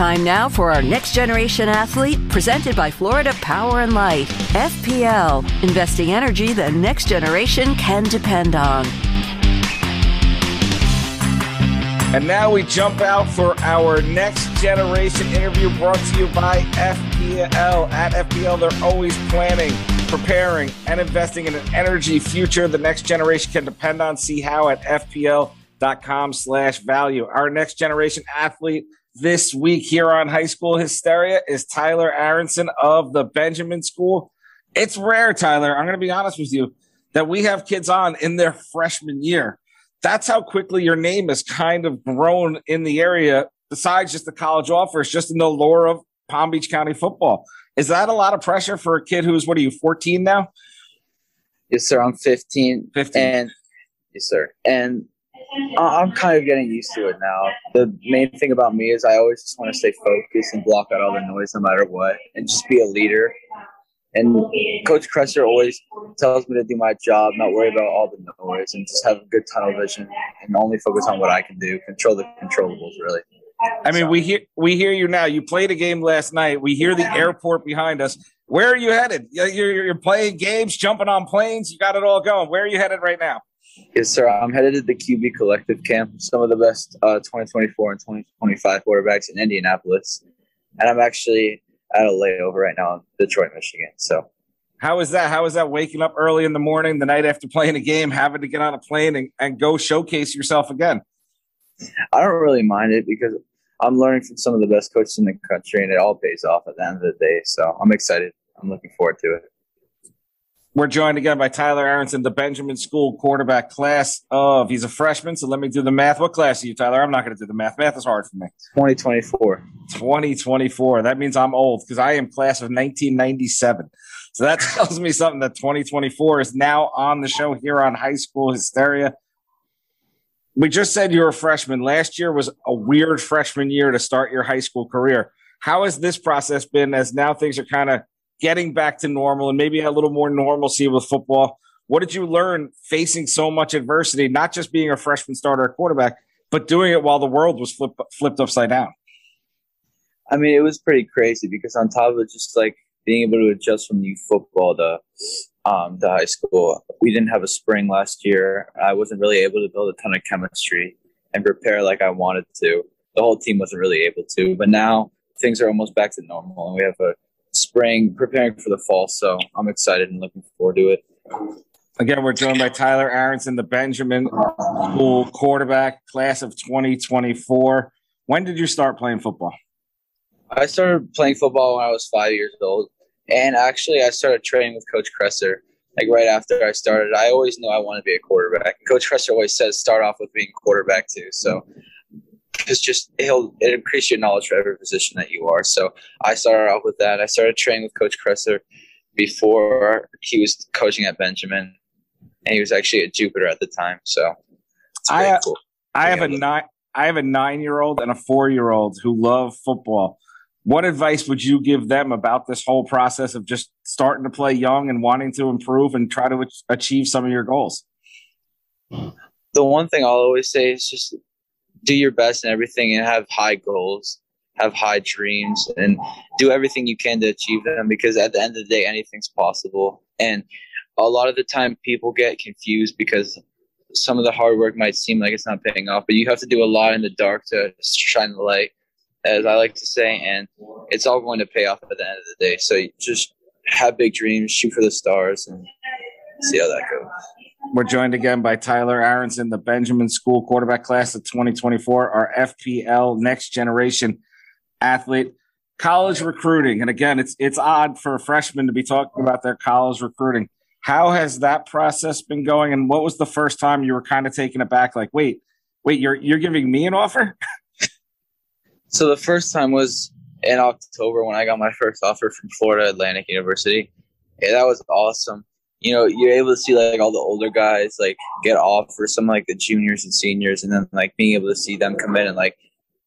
Time now for our next generation athlete, presented by Florida Power and Light. FPL, investing energy the next generation can depend on. And now we jump out for our next generation interview brought to you by FPL. At FPL, they're always planning, preparing, and investing in an energy future the next generation can depend on. See how at FPL.com slash value. Our next generation athlete this week here on High School Hysteria is Tyler Aronson of the Benjamin School. It's rare, Tyler, I'm going to be honest with you, that we have kids on in their freshman year that's how quickly your name has kind of grown in the area, besides just the college offers, just in the lore of Palm Beach County football. Is that a lot of pressure for a kid who's, what are you, 14 now? Yes, sir. I'm 15. 15. And, yes, sir. And Uh, I'm kind of getting used to it now. The main thing about me is I always just want to stay focused and block out all the noise no matter what and just be a leader and Coach Kresser always tells me to do my job, not worry about all the noise, and just have a good tunnel vision and only focus on what I can do, control the controllables, really. I mean, so. we hear we hear you now. You played a game last night. We hear the airport behind us. Where are you headed? You're, you're playing games, jumping on planes. You got it all going. Where are you headed right now? Yes, sir. I'm headed to the QB Collective Camp. Some of the best uh, 2024 and 2025 quarterbacks in Indianapolis, and I'm actually at a layover right now in Detroit, Michigan. So, how is that? How is that waking up early in the morning, the night after playing a game, having to get on a plane and, and go showcase yourself again? I don't really mind it because I'm learning from some of the best coaches in the country, and it all pays off at the end of the day. So I'm excited. I'm looking forward to it. We're joined again by Tyler Aronson, the Benjamin School quarterback class of. He's a freshman, so let me do the math. What class are you, Tyler? I'm not going to do the math. Math is hard for me. 2024. 2024. That means I'm old because I am class of 1997. So that tells me something that 2024 is now on the show here on High School Hysteria. We just said you're a freshman. Last year was a weird freshman year to start your high school career. How has this process been as now things are kind of getting back to normal and maybe a little more normalcy with football. What did you learn facing so much adversity, not just being a freshman starter at quarterback, but doing it while the world was flip, flipped upside down? I mean, it was pretty crazy because on top of just like being able to adjust from youth football to um, to high school, we didn't have a spring last year. I wasn't really able to build a ton of chemistry and prepare like I wanted to. The whole team wasn't really able to, but now things are almost back to normal, and we have a spring, preparing for the fall. So I'm excited and looking forward to it. Again, we're joined by Tyler Aronson, the Benjamin School quarterback, class of 2024. When did you start playing football? I started playing football when I was five years old. And actually, I started training with Coach Kresser like right after I started. I always knew I wanted to be a quarterback. Coach Kresser always says start off with being quarterback too. So it's just he'll it increase your knowledge for every position that you are. So I started off with that. I started training with Coach Kresser before he was coaching at Benjamin, and he was actually at Jupiter at the time. So I cool I have a nine I have a nine year old and a four year old who love football. What advice would you give them about this whole process of just starting to play young and wanting to improve and try to achieve some of your goals? The one thing I'll always say is just do your best and everything and have high goals, have high dreams, and do everything you can to achieve them because at the end of the day, anything's possible. And a lot of the time, people get confused because some of the hard work might seem like it's not paying off, but you have to do a lot in the dark to shine the light, as I like to say, and it's all going to pay off at the end of the day. So just have big dreams, shoot for the stars, and see how that goes. We're joined again by Tyler Aronson, the Benjamin School quarterback class of 2024, our FPL next generation athlete. College recruiting. And again, it's it's odd for a freshman to be talking about their college recruiting. How has that process been going? And what was the first time you were kind of taken aback? Like, wait, wait, you're you're giving me an offer? so the first time was in October when I got my first offer from Florida Atlantic University. Yeah, that was awesome you know, you're able to see like all the older guys like get off for some like the juniors and seniors, and then like being able to see them come in and like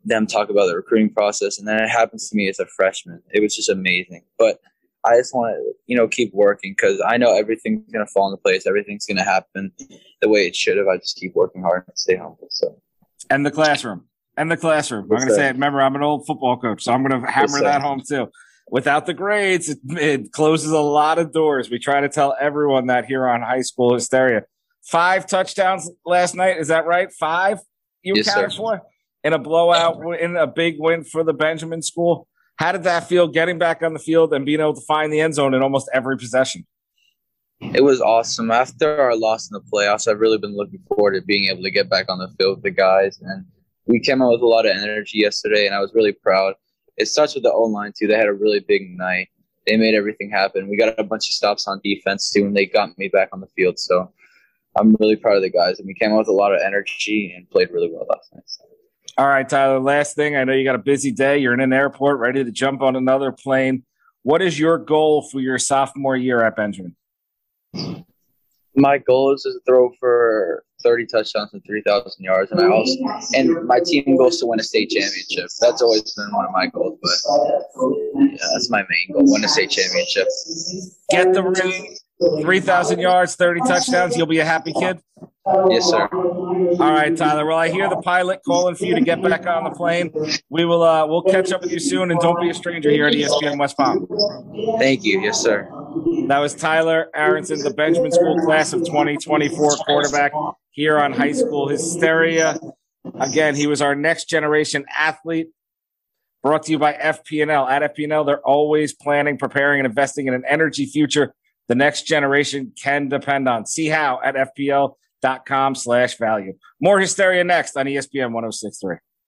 them talk about the recruiting process. And then it happens to me as a freshman. It was just amazing. But I just want to, you know, keep working because I know everything's going to fall into place. Everything's going to happen the way it should if I just keep working hard and stay humble. So, and the classroom. and the classroom. I'm going to say, it. remember, I'm an old football coach, so I'm going to hammer that home too. Without the grades, it, it, closes a lot of doors. We try to tell everyone that here on High School Hysteria. Five touchdowns last night. Is that right? Five you yes, counted sir. for in a blowout, in a big win for the Benjamin School. How did that feel getting back on the field and being able to find the end zone in almost every possession? It was awesome. After our loss in the playoffs, I've really been looking forward to being able to get back on the field with the guys. And we came out with a lot of energy yesterday, and I was really proud. It starts with the O line, too. They had a really big night. They made everything happen. We got a bunch of stops on defense, too, and they got me back on the field. So I'm really proud of the guys. And we came out with a lot of energy and played really well last night. All right, Tyler, last thing. I know you got a busy day. You're in an airport ready to jump on another plane. What is your goal for your sophomore year at Benjamin? My goal is to throw for 30 touchdowns and 3,000 yards, and I also and my team goes to win a state championship. That's always been one of my goals, but yeah, that's my main goal: win a state championship. Get the ring, 3,000 yards, 30 touchdowns. You'll be a happy kid. Yes, sir. All right, Tyler. Well, I hear the pilot calling for you to get back on the plane. We will. Uh, we'll catch up with you soon, and don't be a stranger here at ESPN West Palm. Thank you. Yes, sir. That was Tyler Aronson, the Benjamin School class of 2024 quarterback here on High School Hysteria. Again, he was our next generation athlete. Brought to you by FP&L. At FP&L, they're always planning, preparing, and investing in an energy future the next generation can depend on. See how at FPL.com slash value. More hysteria next on ESPN 1063.